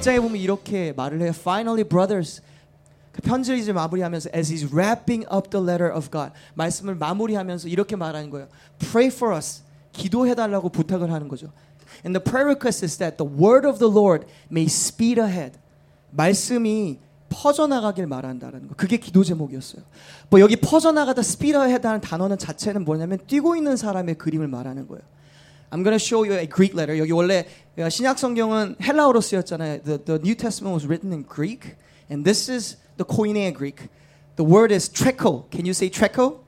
1장에 보면 이렇게 말을 해요. Finally, brothers. 그 편지를 이제 마무리하면서 as he's wrapping up the letter of God 말씀을 마무리하면서 이렇게 말하는 거예요. Pray for us. 기도해 달라고 부탁을 하는 거죠. And the prayer request is that the word of the Lord may speed ahead. 말씀이 퍼져나가길 말한다는 거. 그게 기도 제목이었어요. 뭐 여기 퍼져나가다 speed ahead라는 단어는 자체는 뭐냐면 뛰고 있는 사람의 그림을 말하는 거예요. I'm going to show you a Greek letter. 여기 원래 신약 성경은 헬라어로 쓰였잖아요. The, the New Testament was written in Greek, and this is the Koine Greek. The word is treko. Can you say treko?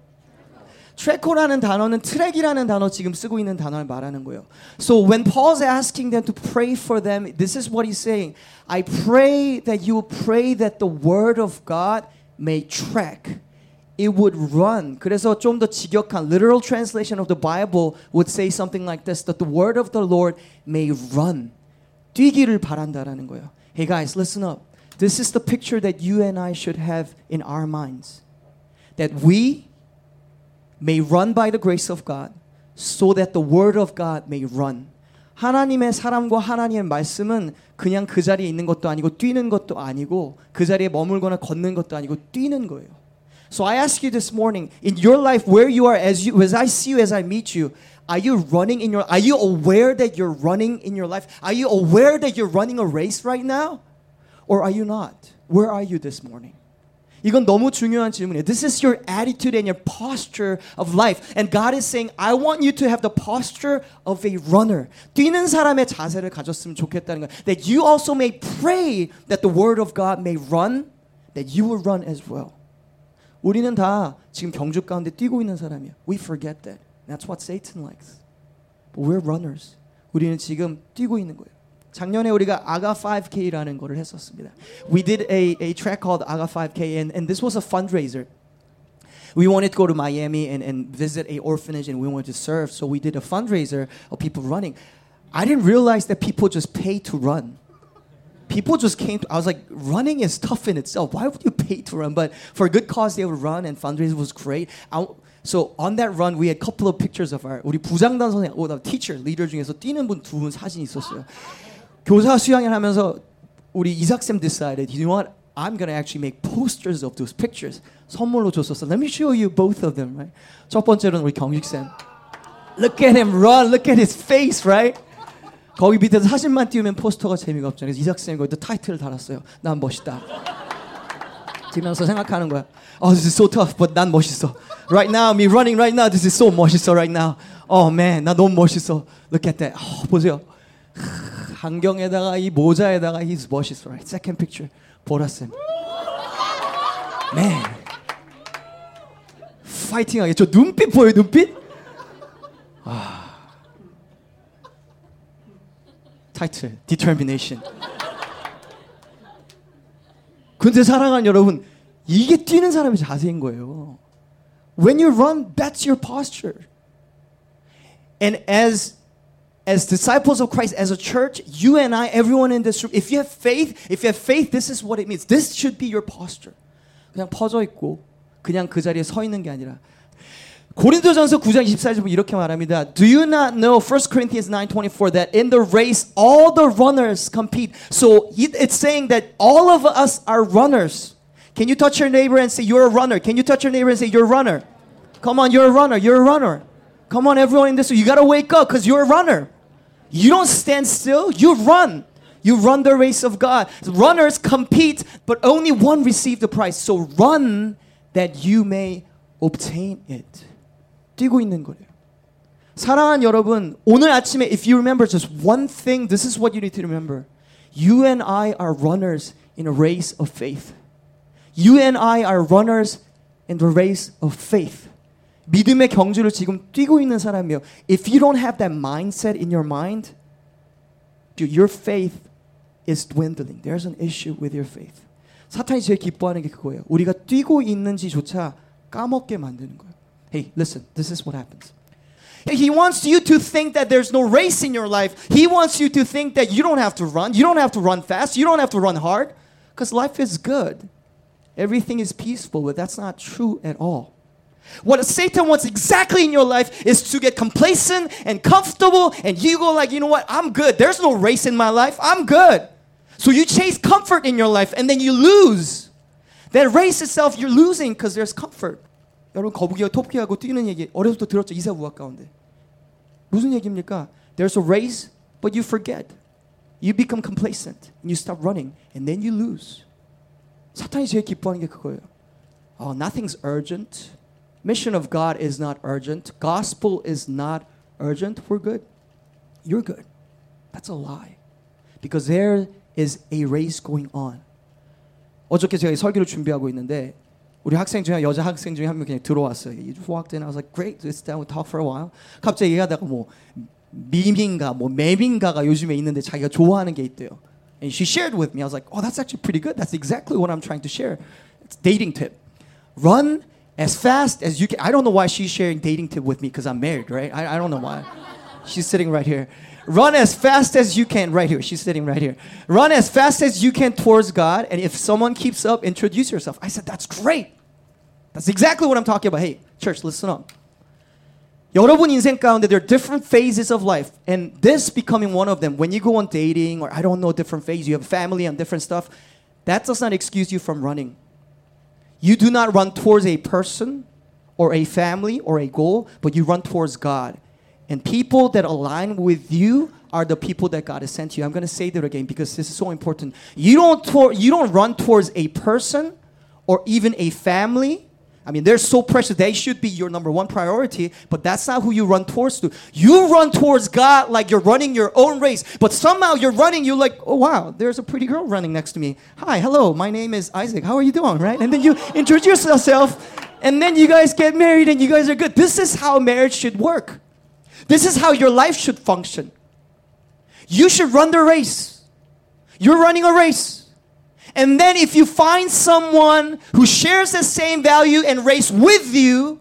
트레코라는 단어는 트랙이라는 단어 지금 쓰고 있는 단어를 말하는 거예요. So when Paul's asking them to pray for them, this is what he's saying. I pray that you will pray that the word of God may track. It would run. 그래서 좀 더 직역한 literal translation of the Bible would say something like this: that the word of the Lord may run. 뛰기를 바란다라는 거예요. Hey guys, listen up. This is the picture that you and I should have in our minds. That we may run by the grace of God so that the word of God may run. 하나님의 사람과 하나님의 말씀은 그냥 그 자리에 있는 것도 아니고 뛰는 것도 아니고 그 자리에 머물거나 걷는 것도 아니고 뛰는 거예요. So I ask you this morning, in your life, where you are, as you, as I see you, as I meet you, are you running in your? Are you aware that you're running in your life? Are you aware that you're running a race right now, or are you not? Where are you this morning? 이건 너무 중요한 질문이에요. This is your attitude and your posture of life. And God is saying, I want you to have the posture of a runner. 뛰는 사람의 자세를 가졌으면 좋겠다는 거예요. That you also may pray that the word of God may run, that you will run as well. 우리는 다 지금 경주 가운데 뛰고 있는 사람이야. We forget that. That's what Satan likes. But we're runners. 우리는 지금 뛰고 있는 거예요. 작년에 우리가 아가 5K라는 거를 했었습니다. We did a, a track called 아가 5K and, and this was a fundraiser. We wanted to go to Miami and, and visit a orphanage and we wanted to serve. So we did a fundraiser of people running. I didn't realize that people just pay to run. People just came to, I was like, running is tough in itself. Why would you pay to run? But for a good cause, they would run and fundraiser was great. I, so on that run, we had a couple of pictures of our, 우리 부장단 선생님, oh, the teacher, leader 중에서 뛰는 분 두 분 사진이 있었어요. 교사 수양을 하면서 우리 이삭쌤 decided, you know what? I'm gonna actually make posters of those pictures. 선물로 줬었어. Let me show you both of them, right? 첫 번째로는 우리 경식쌤. Look at him run. Look at his face, right? 거기 밑에서 사진만 띄우면 포스터가 재미가 없잖아요. 그래서 이삭쌤이 거기다 타이틀을 달았어요. 난 멋있다. 뛰면서 생각하는 거야. Oh, this is so tough, but 난 멋있어. Right now, me running right now, this is so 멋있어 right now. Oh man, 나 너무 멋있어. Look at that. Oh, 보세요. 안경에다가 이 모자에다가 he's 멋있어. Right. Second picture. 보라 쌤. Man. 파이팅하게. 저 눈빛 보여요, 눈빛? 아. 타이틀. Determination. 근데 사랑하는 여러분, 이게 뛰는 사람의 자세인 거예요. When you run, that's your posture. And as as disciples of Christ, as a church, you and I, everyone in this room, if you have faith, if you have faith, this is what it means. This should be your posture. 그냥 퍼져 있고 그냥 그 자리에 서 있는 게 아니라 고린도전서 9장 24절 보면 이렇게 말합니다. Do you not know 1 Corinthians 9:24 that in the race all the runners compete. So it's saying that all of us are runners. Can you touch your neighbor and say you're a runner? Can you touch your neighbor and say you're a runner? Come on, you're a runner. You're a runner. Come on, everyone in this room, you gotta wake up because you're a runner. You don't stand still, you run. You run the race of God. Runners compete, but only one receive the prize. So run that you may obtain it. 뛰고 있는 거예요. 사랑하는 여러분, 오늘 아침에 if you remember just one thing, this is what you need to remember. You and I are runners in a race of faith. You and I are runners in the race of faith. 믿음의 경주를 지금 뛰고 있는 사람이요. If you don't have that mindset in your mind, dude, your faith is dwindling. There's an issue with your faith. 사탄이 제일 기뻐하는 게 그거예요. 우리가 뛰고 있는지조차 까먹게 만드는 거예요. Hey, listen. This is what happens. He wants you to think that there's no race in your life. He wants you to think that you don't have to run. You don't have to run fast. You don't have to run hard. Because life is good. Everything is peaceful, but that's not true at all. What Satan wants exactly in your life is to get complacent and comfortable, and you go like, you know what? I'm good. There's no race in my life. I'm good. So you chase comfort in your life and then you lose. That race itself you're losing because there's comfort. 여러분 거북이와 토끼하고 뛰는 얘기 어려서부터 들었죠 이솝 우화 가운데 무슨 얘기입니까? There's a race, but you forget. You become complacent and you stop running and then you lose. 사탄이 제일 기뻐하는 게 그거예요. Oh, nothing's urgent. Mission of God is not urgent. Gospel is not urgent. We're good. You're good. That's a lie. Because there is a race going on. 어저께 제가 설교를 준비하고 있는데 우리 학생 중에 여자 학생 중에 한 명 그냥 들어왔어요. He just walked in. I was like, great, let's down, we talk for a while. 갑자기 얘기하다가 뭐 밈인가 뭐 맵인가가 요즘에 있는데 자기가 좋아하는 게 있대요. And she shared with me. I was like, oh, that's actually pretty good. That's exactly what I'm trying to share. It's dating tip. Run as fast as you can. I don't know why she's sharing dating tip with me because I'm married, right? I, I don't know why. She's sitting right here. Run as fast as you can, right here. She's sitting right here. Run as fast as you can towards God. And if someone keeps up, introduce yourself. I said, that's great. That's exactly what I'm talking about. Hey, church, listen up. 여러분 인생 가운데 there are different phases of life and this becoming one of them when you go on dating or I don't know different phase you have family and different stuff that does not excuse you from running you do not run towards a person or a family or a goal but you run towards God and people that align with you are the people that God has sent you I'm going to say that again because this is so important you don't tor- you don't run towards a person or even a family I mean, they're so precious. They should be your number one priority, but that's not who you run towards to. You run towards God like you're running your own race, but somehow you're running, you're like, oh wow, there's a pretty girl running next to me. Hi, hello, my name is Isaac. How are you doing? Right? And then you introduce yourself, and then you guys get married and you guys are good. This is how marriage should work. This is how your life should function. You should run the race. You're running a race. And then if you find someone who shares the same value and race with you,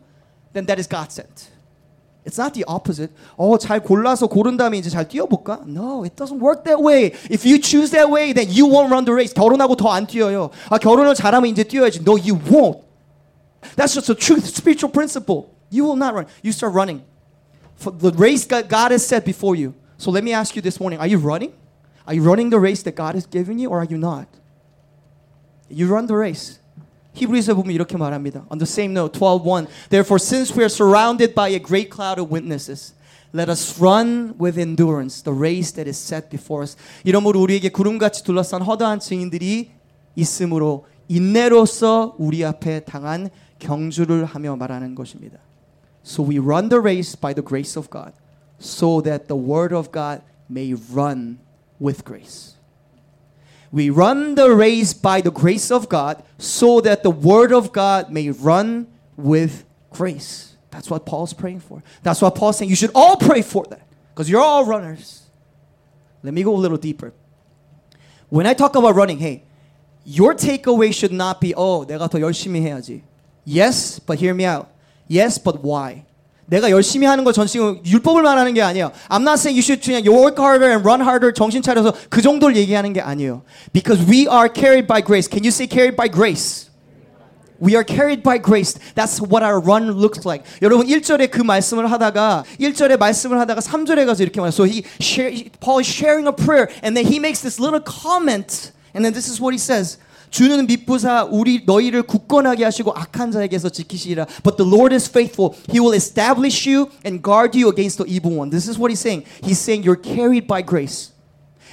then that is God sent. It's not the opposite. 어, 잘 골라서 고른 다음에 이제 잘 뛰어볼까? No, it doesn't work that way. If you choose that way, then you won't run the race. 결혼하고 더 안 뛰어요. 아, 결혼을 잘하면 이제 뛰어야지. No, you won't. That's just a truth, spiritual principle. You will not run. You start running. For the race that God has set before you. So let me ask you this morning, are you running? Are you running the race that God has given you or are you not? You run the race. 히브리서 보면 이렇게 말합니다. On the same note, 12:1. Therefore, since we are surrounded by a great cloud of witnesses, let us run with endurance the race that is set before us. 이러므로 우리에게 구름같이 둘러싼 허다한 증인들이 있으므로 인내로서 우리 앞에 당한 경주를 하며 말하는 것입니다. So we run the race by the grace of God, so that the word of God may run with grace. We run the race by the grace of God so that the word of God may run with grace. That's what Paul's praying for. That's what Paul's saying. You should all pray for that because you're all runners. Let me go a little deeper. When I talk about running, hey, your takeaway should not be, oh, 내가 더 열심히 해야지. Yes, but hear me out. Yes, but why? 내가 열심히 하는 거 전신 율법을 말하는 게 아니에요. I'm not saying you should 그냥 work harder and run harder 정신 차려서 그 정도를 얘기하는 게 아니에요. Because we are carried by grace. Can you say carried by grace? We are carried by grace. That's what our run looks like. 여러분 1절에 그 말씀을 하다가 1절에 말씀을 하다가 3절에 가서 이렇게 말해요. So he share, Paul is sharing a prayer and then he makes this little comment and then this is what he says. 주는 미쁘사 우리 너희를 굳건하게 하시고 악한 자에게서 지키시리라. But the Lord is faithful. He will establish you and guard you against the evil one. This is what he's saying. He's saying you're carried by grace.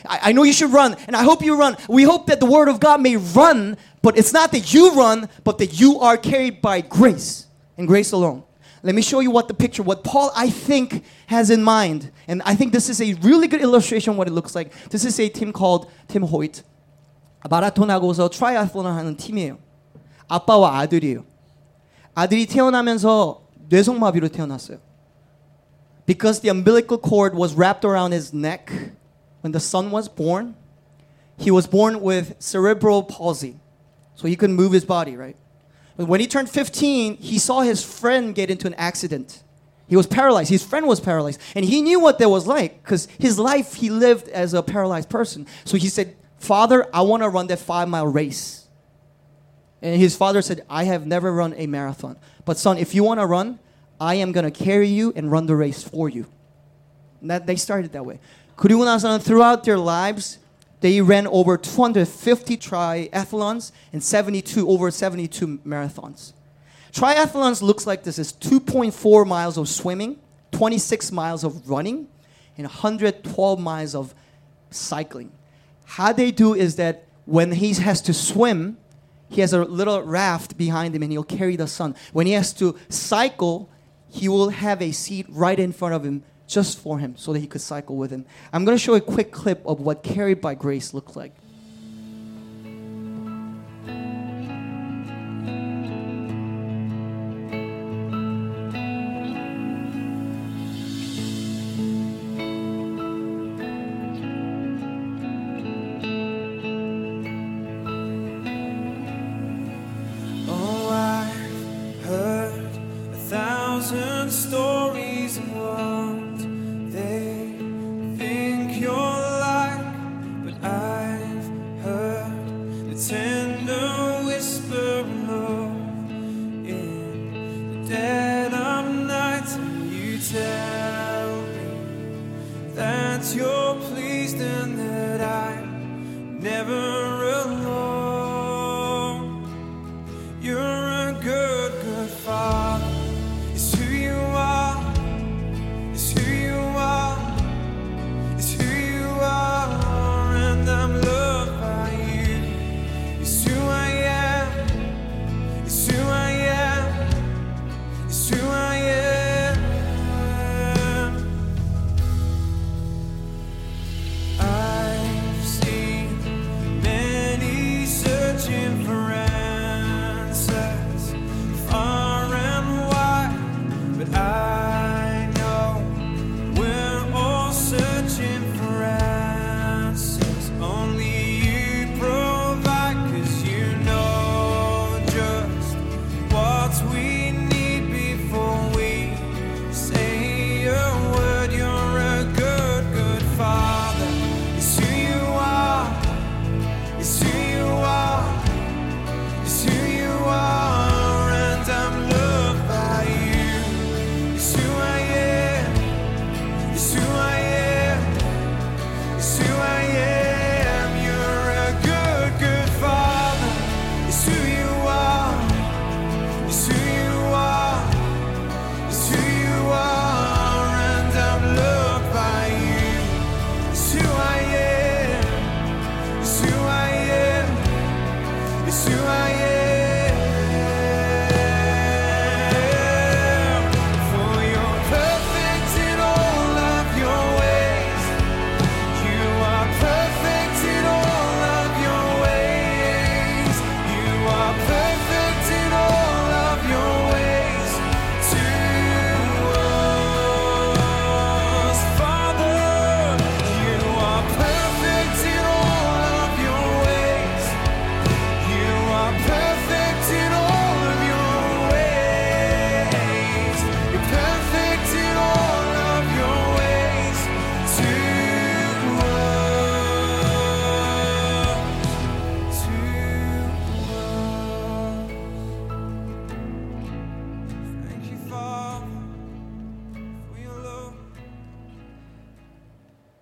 I, I know you should run, and I hope you run. We hope that the word of God may run, but it's not that you run, but that you are carried by grace and grace alone. Let me show you what the picture, what Paul, I think, has in mind. And I think this is a really good illustration what it looks like. This is a team called Team Hoyt. 마라톤하고서 트라이아슬론을 하는 팀이에요. 아빠와 아들이에요. 아들이 태어나면서 뇌성마비로 태어났어요. Because the umbilical cord was wrapped around his neck when the son was born, he was born with cerebral palsy. So he couldn't move his body, right? But when he turned 15, he saw his friend get into an accident. He was paralyzed. His friend was paralyzed. And he knew what that was like because his life he lived as a paralyzed person. So he said, Father, I want to run that five mile race. And his father said, I have never run a marathon. But son, if you want to run, I am going to carry you and run the race for you. And that they started that way. 그리고 나서는 throughout their lives, They ran over 250 triathlons and 72 over 72 marathons. Triathlons looks like this: is 2.4 miles of swimming, 26 miles of running, and 112 miles of cycling. How they do is that when he has to swim, he has a little raft behind him and he'll carry the son. When he has to cycle, he will have a seat right in front of him just for him so that he could cycle with him. I'm going to show a quick clip of what Carried by Grace looked like.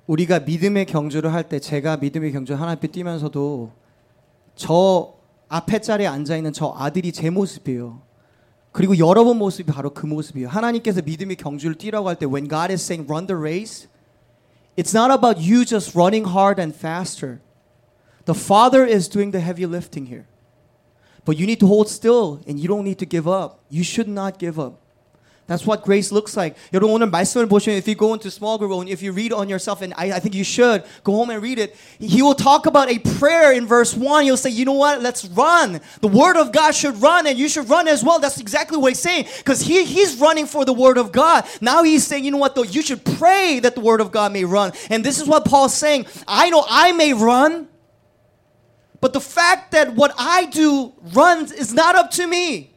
우리가 믿음의 경주를 할 때 제가 믿음의 경주 하나님 뛰면서도 저 앞에 자리에 앉아 있는 저 아들이 제 모습이에요. 그리고 여러분 모습이 바로 그 모습이에요. 하나님께서 믿음의 경주를 뛰라고 할 때 when God is saying run the race it's not about you just running hard and faster. The Father is doing the heavy lifting here. But you need to hold still and you don't need to give up. You should not give up. That's what grace looks like. 여러분 오늘 말씀을 보시면 if you go into small group and if you read on yourself and I, I think you should go home and read it, he will talk about a prayer in verse 1. He'll say, you know what, let's run. The word of God should run and you should run as well. That's exactly what he's saying because he, he's running for the word of God. Now he's saying, you know what though, you should pray that the word of God may run. And this is what Paul's saying. I know I may run, but the fact that what I do runs is not up to me.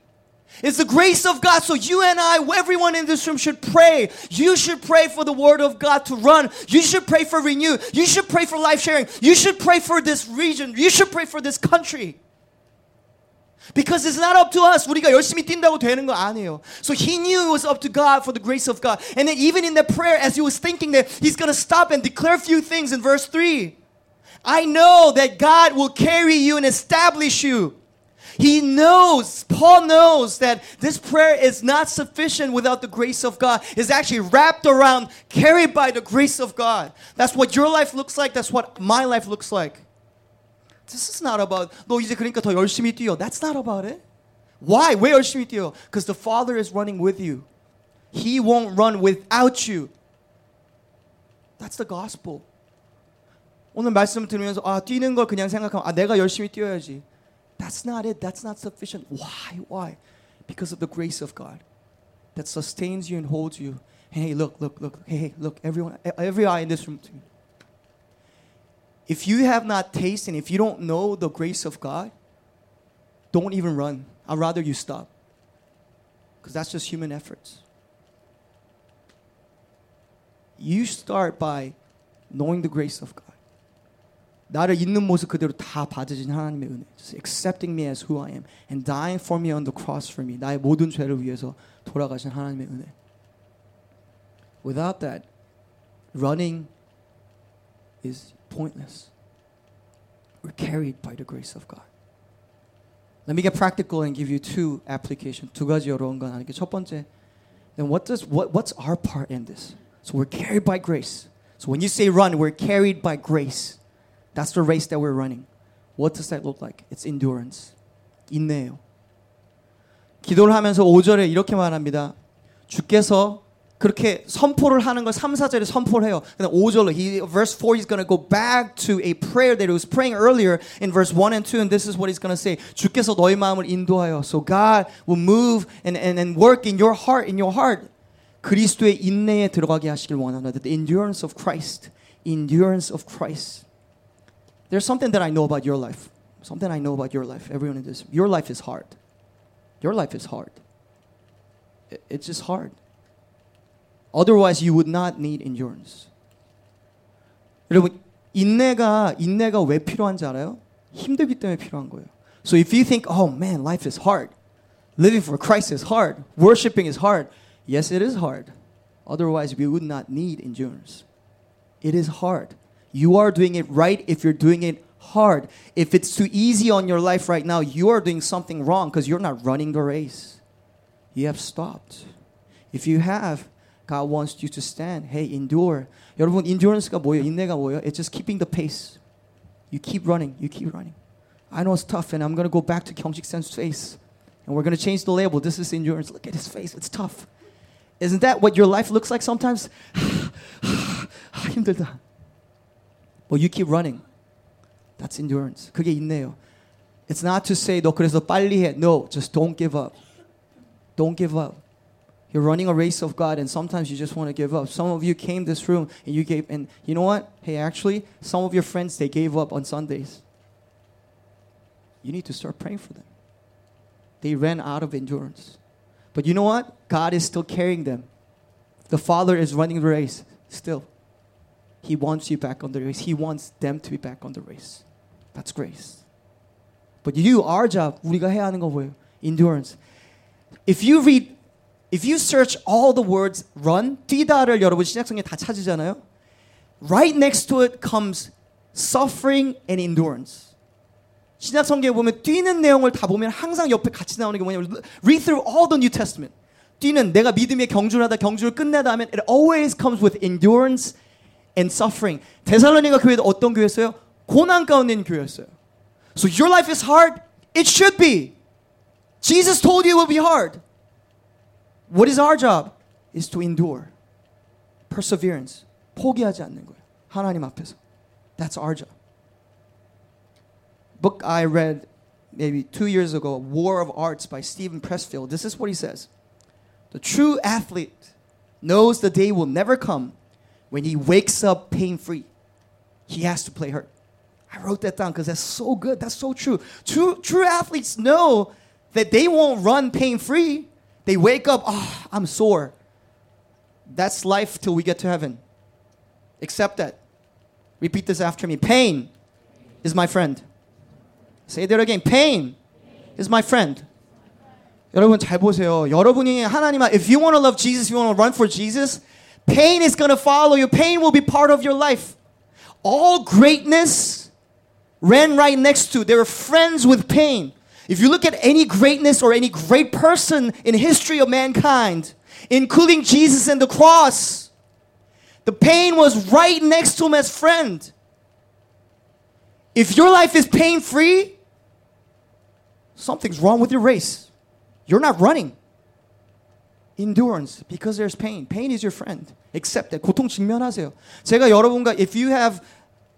It's the grace of God. So you and I, everyone in this room should pray. You should pray for the word of God to run. You should pray for renew. You should pray for life sharing. You should pray for this region. You should pray for this country. Because it's not up to us. 우리가 열심히 뛴다고 되는 거 아니에요. So he knew it was up to God for the grace of God. And then even in the prayer, as he was thinking that he's going to stop and declare a few things in verse 3. I know that God will carry you and establish you. He knows, Paul knows that this prayer is not sufficient without the grace of God. It's actually wrapped around, carried by the grace of God. That's what your life looks like. That's what my life looks like. This is not about, 너 이제 그러니까 더 열심히 뛰어. That's not about it. Why? 왜 열심히 뛰어? Because the Father is running with you. He won't run without you. That's the gospel. 오늘 말씀 들으면서 아 뛰는 걸 그냥 생각하면 아 내가 열심히 뛰어야지. That's not it. That's not sufficient. Why? Why? Because of the grace of God that sustains you and holds you. Hey, look, look, look. Hey, hey, look. Everyone, every eye in this room. Too. If you have not tasted, if you don't know the grace of God, don't even run. I'd rather you stop. Because that's just human efforts. You start by knowing the grace of God. 나를 있는 모습 그대로 다 받으신 하나님의 은혜. Just accepting me as who I am and dying for me on the cross for me. 나의 모든 죄를 위해서 돌아가신 하나님의 은혜. Without that, running is pointless. We're carried by the grace of God. Let me get practical and give you two applications. 두 가지 어려운 건 아니게 첫 번째, then what does what what's our part in this? So we're carried by grace. So when you say run, we're carried by grace. That's the race that we're running. What does that look like? It's endurance. 인내예요. 기도를 하면서 5절에 이렇게 말합니다. 주께서 그렇게 선포를 하는 걸 3, 4절에 선포를 해요. 근데 5절로 he verse 4 he's going to go back to a prayer that he was praying earlier in verse 1 and 2 and this is what he's going to say. 주께서 너희 마음을 인도하여 so God will move and, and, and work in your heart in your heart. 그리스도의 인내에 들어가게 하시길 원합니다. The endurance of Christ. Endurance of Christ. There's something that I know about your life. Something I know about your life. Everyone in this. Your life is hard. Your life is hard. It- It's just hard. Otherwise, you would not need endurance. 여러분, 인내가 인내가 왜 필요한지 알아요? 힘들기 때문에 필요한 거예요. So if you think, oh man, life is hard, living for Christ is hard, worshiping is hard. Yes, it is hard. Otherwise, we would not need endurance. It is hard. You are doing it right if you're doing it hard. If it's too easy on your life right now, you are doing something wrong because you're not running the race. You have stopped. If you have, God wants you to stand. Hey, endure. 여러분, endurance가 뭐예요? 인내가 뭐예요? It's just keeping the pace. You keep running. You keep running. I know it's tough, and I'm gonna go back to Kyungshik Sen's face, and we're gonna change the label. This is endurance. Look at his face. It's tough. Isn't that what your life looks like sometimes? 힘들다. But you keep running. That's endurance. 그게 인내요. It's not to say 너 그래서 빨리 해. No, just don't give up. Don't give up. You're running a race of God, and sometimes you just want to give up. Some of you came this room and you gave, and you know what? Hey, actually, some of your friends they gave up on Sundays. You need to start praying for them. They ran out of endurance, but you know what? God is still carrying them. The Father is running the race still. He wants you back on the race. He wants them to be back on the race. That's grace. But you, our job, 우리가 해야 하는 거 뭐예요? Endurance. If you read, if you search all the words run, 뛰다를 여러분 신약성에 다 찾으잖아요. Right next to it comes suffering and endurance. 신약 성경에 보면 뛰는 내용을 다 보면 항상 옆에 같이 나오는 게 뭐냐면 read through all the New Testament. 뛰는 내가 믿음의 경주를 하다 경주를 끝내다 하면 it always comes with endurance and suffering. 데살로니가 교회도 어떤 교회였어요? 고난 가운데 있는 교회였어요. So your life is hard? It should be. Jesus told you it will be hard. What is our job? Is to endure. Perseverance. 포기하지 않는 거예요. 하나님 앞에서. That's our job. Book I read maybe two years ago, War of Arts by Steven Pressfield. This is what he says The true athlete knows the day will never come when he wakes up pain free. He has to play hurt. I wrote that down because that's so good. That's so true. True, true athletes know that they won't run pain free. They wake up, oh, I'm sore. That's life till we get to heaven. Accept that. Repeat this after me. Pain is my friend. Say that again. Pain is my friend. 여러분 잘 보세요. 여러분이 하나님 앞- if you want to love Jesus, if you want to run for Jesus, pain is going to follow you. Pain will be part of your life. All greatness ran right next to. They were friends with pain. If you look at any greatness or any great person in history of mankind, including Jesus and the cross, the pain was right next to him as friend. If your life is pain free, something's wrong with your race. You're not running Endurance because there's pain. Pain is your friend. Accept it. 고통 직면하세요. 제가 여러분과 if you have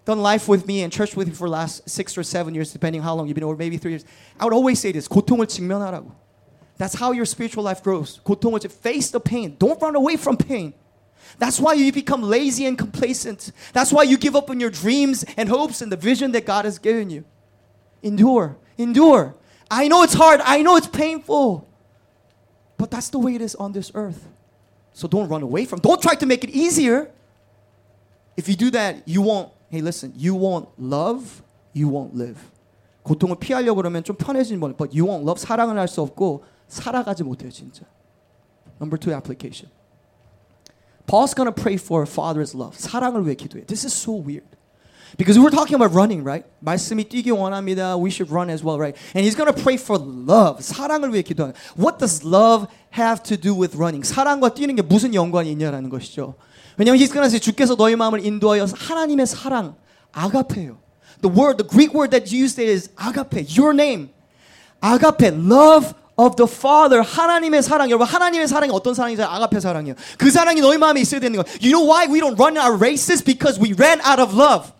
done life with me and church with me for the last six or seven years, depending how long you've been, or maybe three years, I would always say this: 고통을 직면하라고. That's how your spiritual life grows. 고통을 직- face the pain. Don't run away from pain. That's why you become lazy and complacent. That's why you give up on your dreams and hopes and the vision that God has given you. Endure. Endure. I know it's hard. I know it's painful. But that's the way it is on this earth. So don't run away from. Don't try to make it easier. If you do that, you won't. Hey, listen. You won't love. You won't live. 고통을 피하려고 그러면 좀 편해지는 번. But you won't love. 사랑을 할 수 없고 살아가지 못해요, 진짜. Number two application. Paul's gonna pray for father's love. 사랑을 위해 기도해. This is so weird. Because we're talking about running, right? 말씀이 뛰기 원합니다. We should run as well, right? And he's gonna pray for love. 사랑을 위해 기도하는. What does love have to do with running? 사랑과 뛰는 게 무슨 연관이 있냐라는 것이죠. 왜냐하면 he's gonna say 주께서 너희 마음을 인도하여 하나님의 사랑 아가페요. The word, the Greek word that used there is agape. Your name. 아가페, love of the Father. 하나님의 사랑. 여러분, 하나님의 사랑이 어떤 사랑이죠? 아가페 사랑이요. 그 사랑이 너희 마음에 있어야 되는 거예요. You know why we don't run our races? Because we ran out of love.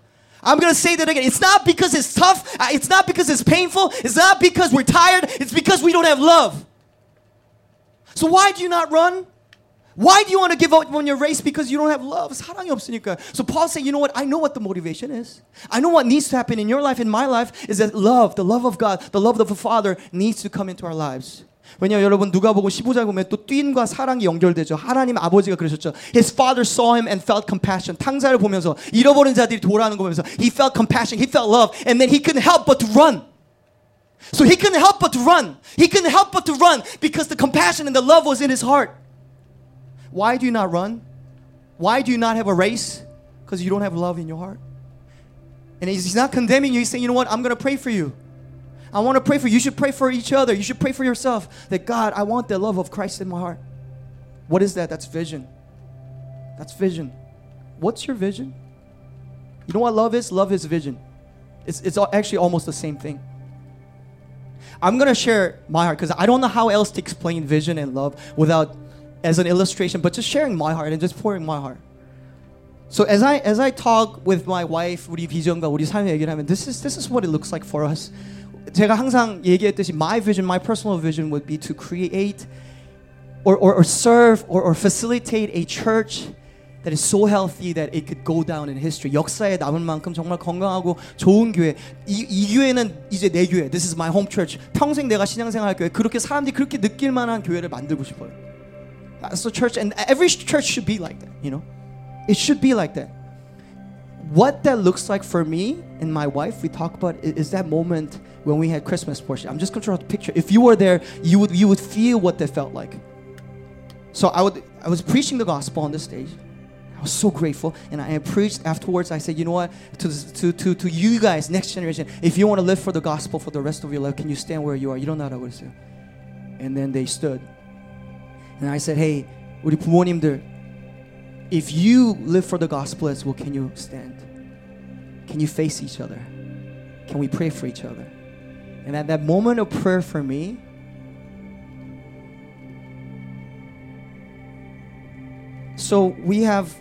I'm gonna say that again. It's not because it's tough. Uh, It's not because it's painful. It's not because we're tired. It's because we don't have love. So why do you not run? Why do you want to give up on your race? Because you don't have love. 사랑이 없으니까. So Paul said, you know what? I know what the motivation is. I know what needs to happen in your life, in my life, is that love, the love of God, the love of the Father needs to come into our lives. 왜냐 여러분 누가복음 15장 보면 또 뛴과 사랑이 연결되죠. 하나님 아버지가 그러셨죠. His father saw him and felt compassion. 탕자를 보면서 잃어버린 자들이 돌아오는 거 보면서 he felt compassion, he felt love, and then he couldn't help but to run. So he couldn't help but to run. He couldn't help but to run because the compassion and the love was in his heart. Why do you not run? Why do you not have a race? Because you don't have love in your heart. And he's he's not condemning you. He's saying, you know what? I'm going to pray for you. I want to pray for you. You should pray for each other. You should pray for yourself. That God, I want the love of Christ in my heart. What is that? That's vision. That's vision. What's your vision? You know what love is? Love is vision. It's, it's al- actually almost the same thing. I'm gonna share my heart because I don't know how else to explain vision and love without as an illustration, but just sharing my heart and just pouring my heart. So as I as I talk with my wife, 우리 비전과 우리 삶의 얘기를 하면 this is this is what it looks like for us. 제가 항상 얘기했듯이 my vision, my personal vision would be to create or, or, or serve or, or facilitate a church that is so healthy that it could go down in history. 역사에 남을 만큼 정말 건강하고 좋은 교회. 이, 이 교회는 이제 내 교회. This is my home church. 평생 내가 신앙생활할 교회. 그렇게 사람들이 그렇게 느낄 만한 교회를 만들고 싶어요. That's the church, and every church should be like that. You know, it should be like that. What that looks like for me and my wife, we talk about i- is that moment when we had Christmas worship. I'm just gonna draw a picture. If you were there, you would you would feel what that felt like. So I would I was preaching the gospel on the stage. I was so grateful, and I preached afterwards. I said, you know what, to to to to you guys, next generation, if you want to live for the gospel for the rest of your life, can you stand where you are? You don't know how to say. And then they stood, and I said, hey, 우리 부모님들, if you live for the gospel as well, can you stand? Can you face each other? Can we pray for each other? And at that moment of prayer for me, so we have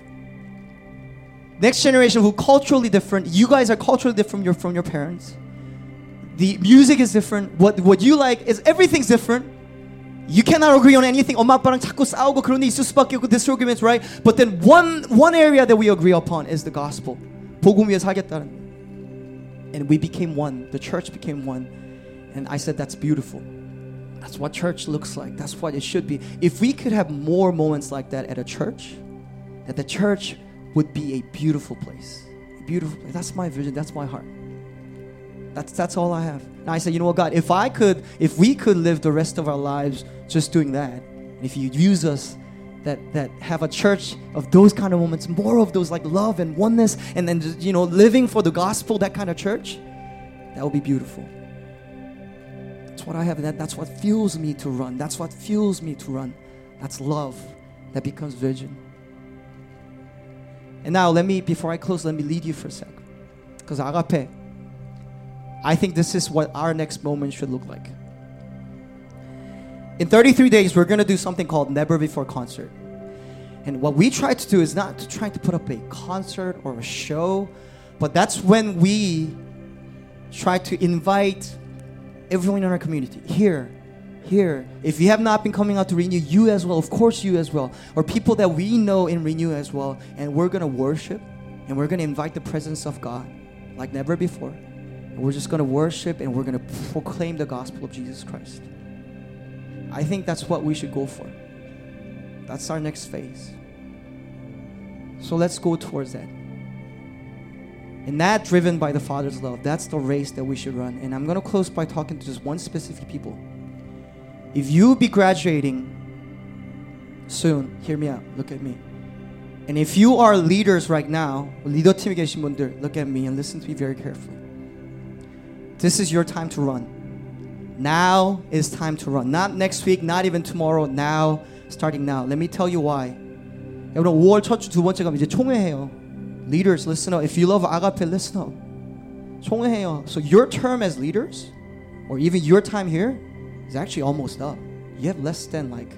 next generation who culturally different. You guys are culturally different from your from your parents. The music is different. What what you like is everything's different. You cannot agree on anything. 엄마 아빠랑 자꾸 싸우고 그런 데 있을 수밖에 없고 disagreements, right? But then one one area that we agree upon is the gospel. 복음 위에 살겠다는. And we became one. The church became one. And I said that's beautiful. That's what church looks like. That's what it should be. If we could have more moments like that at a church, that the church would be a beautiful place. A beautiful place. That's my vision. That's my heart. That's that's all I have. And I said, you know what, God, if I could, if we could live the rest of our lives just doing that, and if you use us that that have a church of those kind of moments, more of those like love and oneness, and then just, you know living for the gospel, that kind of church, That would be beautiful. That's what I have. That, that's what fuels me to run. That's what fuels me to run. That's love that becomes vision. And now, let me, before I close, let me lead you for a sec. Because agape, I think this is what our next moment should look like. In 33 days, we're going to do something called Never Before Concert. And what we try to do is not to try to put up a concert or a show, but that's when we try to invite everyone in our community here, here. If you have not been coming out to Renew, you as well, of course, you as well, or people that we know in Renew as well, and we're gonna worship and we're gonna invite the presence of God like never before. And we're just gonna worship and we're gonna proclaim the gospel of Jesus Christ. I think that's what we should go for. That's our next phase. So let's go towards that. And that driven by the Father's love, that's the race that we should run. And I'm going to close by talking to just one specific people. If you be graduating soon, hear me out. Look at me. And if you are leaders right now, leader 팀에 계신 분들, look at me and listen to me very carefully. This is your time to run. Now is time to run. Not next week, not even tomorrow. Now, starting now. Let me tell you why. 여러분 5월 첫 주 두 번째 가면 이제 총회해요. Leaders, listen up. If you love agape, listen up. 총회해요. So your term as leaders, or even your time here, is actually almost up. You have less than like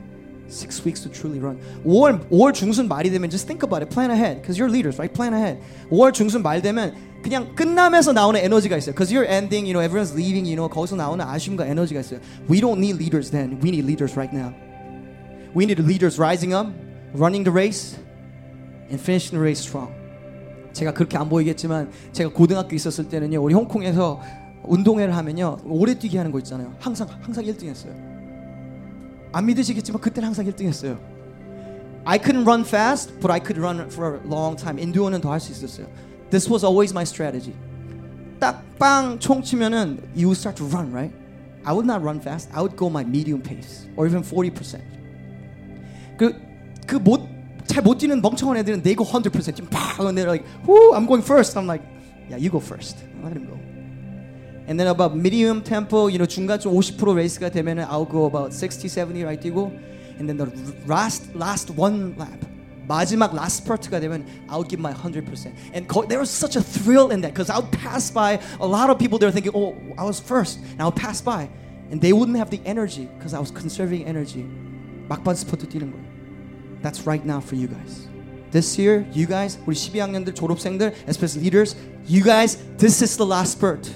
six weeks to truly run. 5월 5월 중순 말이 되면 just think about it. Plan ahead, because you're leaders, right? Plan ahead. 5월 중순 말 되면 그냥 끝나면서 나오는 에너지가 있어요. Because you're ending, you know, everyone's leaving, you know, 거기서 나오는 아쉬움과 에너지가 있어요. We don't need leaders then. We need leaders right now. We need leaders rising up, running the race, and finishing the race strong. 제가 그렇게 안 보이겠지만 제가 고등학교 있었을 때는요 우리 홍콩에서 운동회를 하면요 오래 뛰기 하는 거 있잖아요 항상 항상 1등 했어요 안 믿으시겠지만 그때는 항상 1등 했어요 I couldn't run fast but I could run for a long time 인두어는 더 할 수 있었어요 This was always my strategy 딱빵총 치면은 you start to run right I would not run fast I would go my medium pace or even 40% 그그 못 잘못 뛰는 멍청한 애들은 they go 100% 지금 팍 and they're like, whoo, I'm going first. I'm like, yeah, you go first. Let him go. And then about medium tempo, you know, 중간 좀 50% 레이스가 되면은 I'll go about 60, 70 right 뛰고, and then the last last one lap. 마지막 last part가 되면 I would give my 100%. And co- there was such a thrill in that because I would pass by a lot of people. They're thinking, oh, I was first, and I would pass by, and they wouldn't have the energy because I was conserving energy. 막판 스포트 뛰는 거예요. That's right now for you guys. This year, you guys, 우리 12학년들 졸업생들, especially leaders, you guys, this is the last spurt.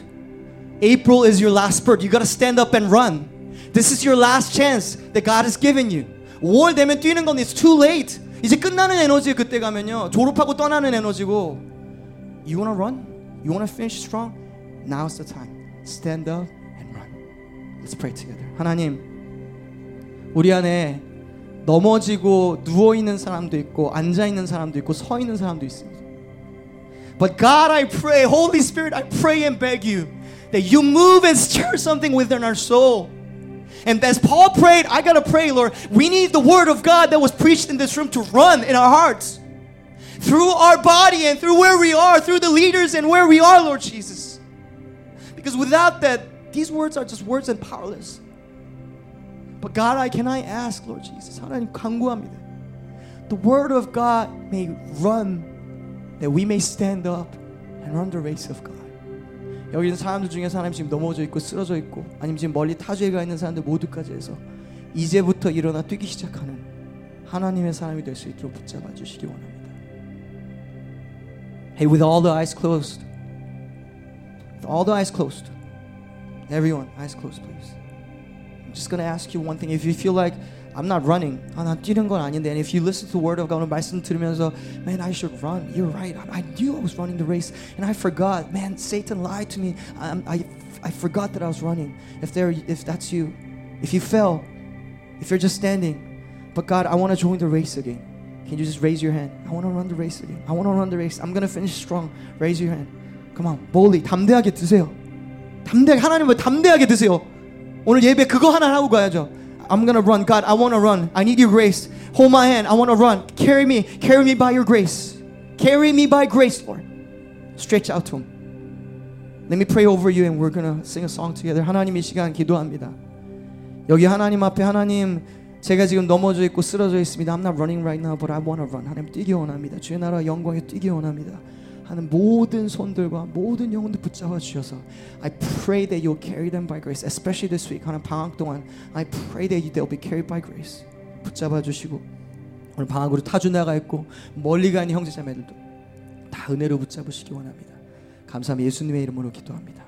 April is your last spurt. You got to stand up and run. This is your last chance that God has given you. 5월 되면 뛰는 건 it's too late. 이제 끝나는 에너지 그때 가면요. 졸업하고 떠나는 에너지고. You wanna run? You wanna finish strong? Now's the time. Stand up and run. Let's pray together. 하나님, 우리 안에 넘어지고 누워 있는 사람도 있고 앉아 있는 사람도 있고 서 있는 사람도 있습니다. But God, I pray, Holy Spirit, I pray and beg you that you move and stir something within our soul. And as Paul prayed, I gotta pray, Lord, we need the word of God that was preached in this room to run in our hearts. Through our body and through where we are, through the leaders and where we are, Lord Jesus. Because without that, these words are just words and powerless. But God, I can I ask, Lord Jesus, 하나님 간구합니다. The word of God may run, that we may stand up and run the race of God. 여기 있는 사람들 중에 사람이 지금 넘어져 있고 쓰러져 있고 아니면 지금 멀리 타주에 가 있는 사람들 모두까지 해서 이제부터 일어나 뛰기 시작하는 하나님의 사람이 될 수 있도록 붙잡아 주시기 원합니다. Hey, with all the eyes closed, with all the eyes closed, everyone, eyes closed, please. I'm just gonna ask you one thing. If you feel like I'm not running, 아, 난 뛰는 건 아닌데, and if you listen to the word of God, 오늘 말씀 들으면서, man, I should run. You're right. I, I knew I was running the race, and I forgot. Man, Satan lied to me. I, I, I forgot that I was running. If there, if that's you, if you fell, if you're just standing, but God, I want to join the race again. Can you just raise your hand? I want to run the race again. I want to run the race. I'm gonna finish strong. Raise your hand. Come on, boldly, 담대하게 드세요. 담대 하나님을 담대하게 드세요. 오늘 예배 그거 하나 하고 가야죠. I'm gonna run. God, I wanna run. I need your grace. Hold my hand. I wanna run. Carry me. Carry me by your grace. Carry me by grace, Lord. Stretch out to him. Let me pray over you and we're gonna sing a song together. 하나님 이 시간 기도합니다. 여기 하나님 앞에 하나님 제가 지금 넘어져 있고 쓰러져 있습니다. I'm not running right now, but I want to run. 하나님 뛰기 원합니다. 주의 나라 영광에 뛰기 원합니다. 하는 모든 손들과 모든 영혼들 붙잡아 주셔서 I pray that you'll carry them by grace, especially this week. 하는 방학 동안 I pray that they'll be carried by grace. 붙잡아 주시고 오늘 방학으로 타주 나가 있고 멀리 가는 형제자매들도 다 은혜로 붙잡으시기 원합니다. 감사합니다. 예수님의 이름으로 기도합니다.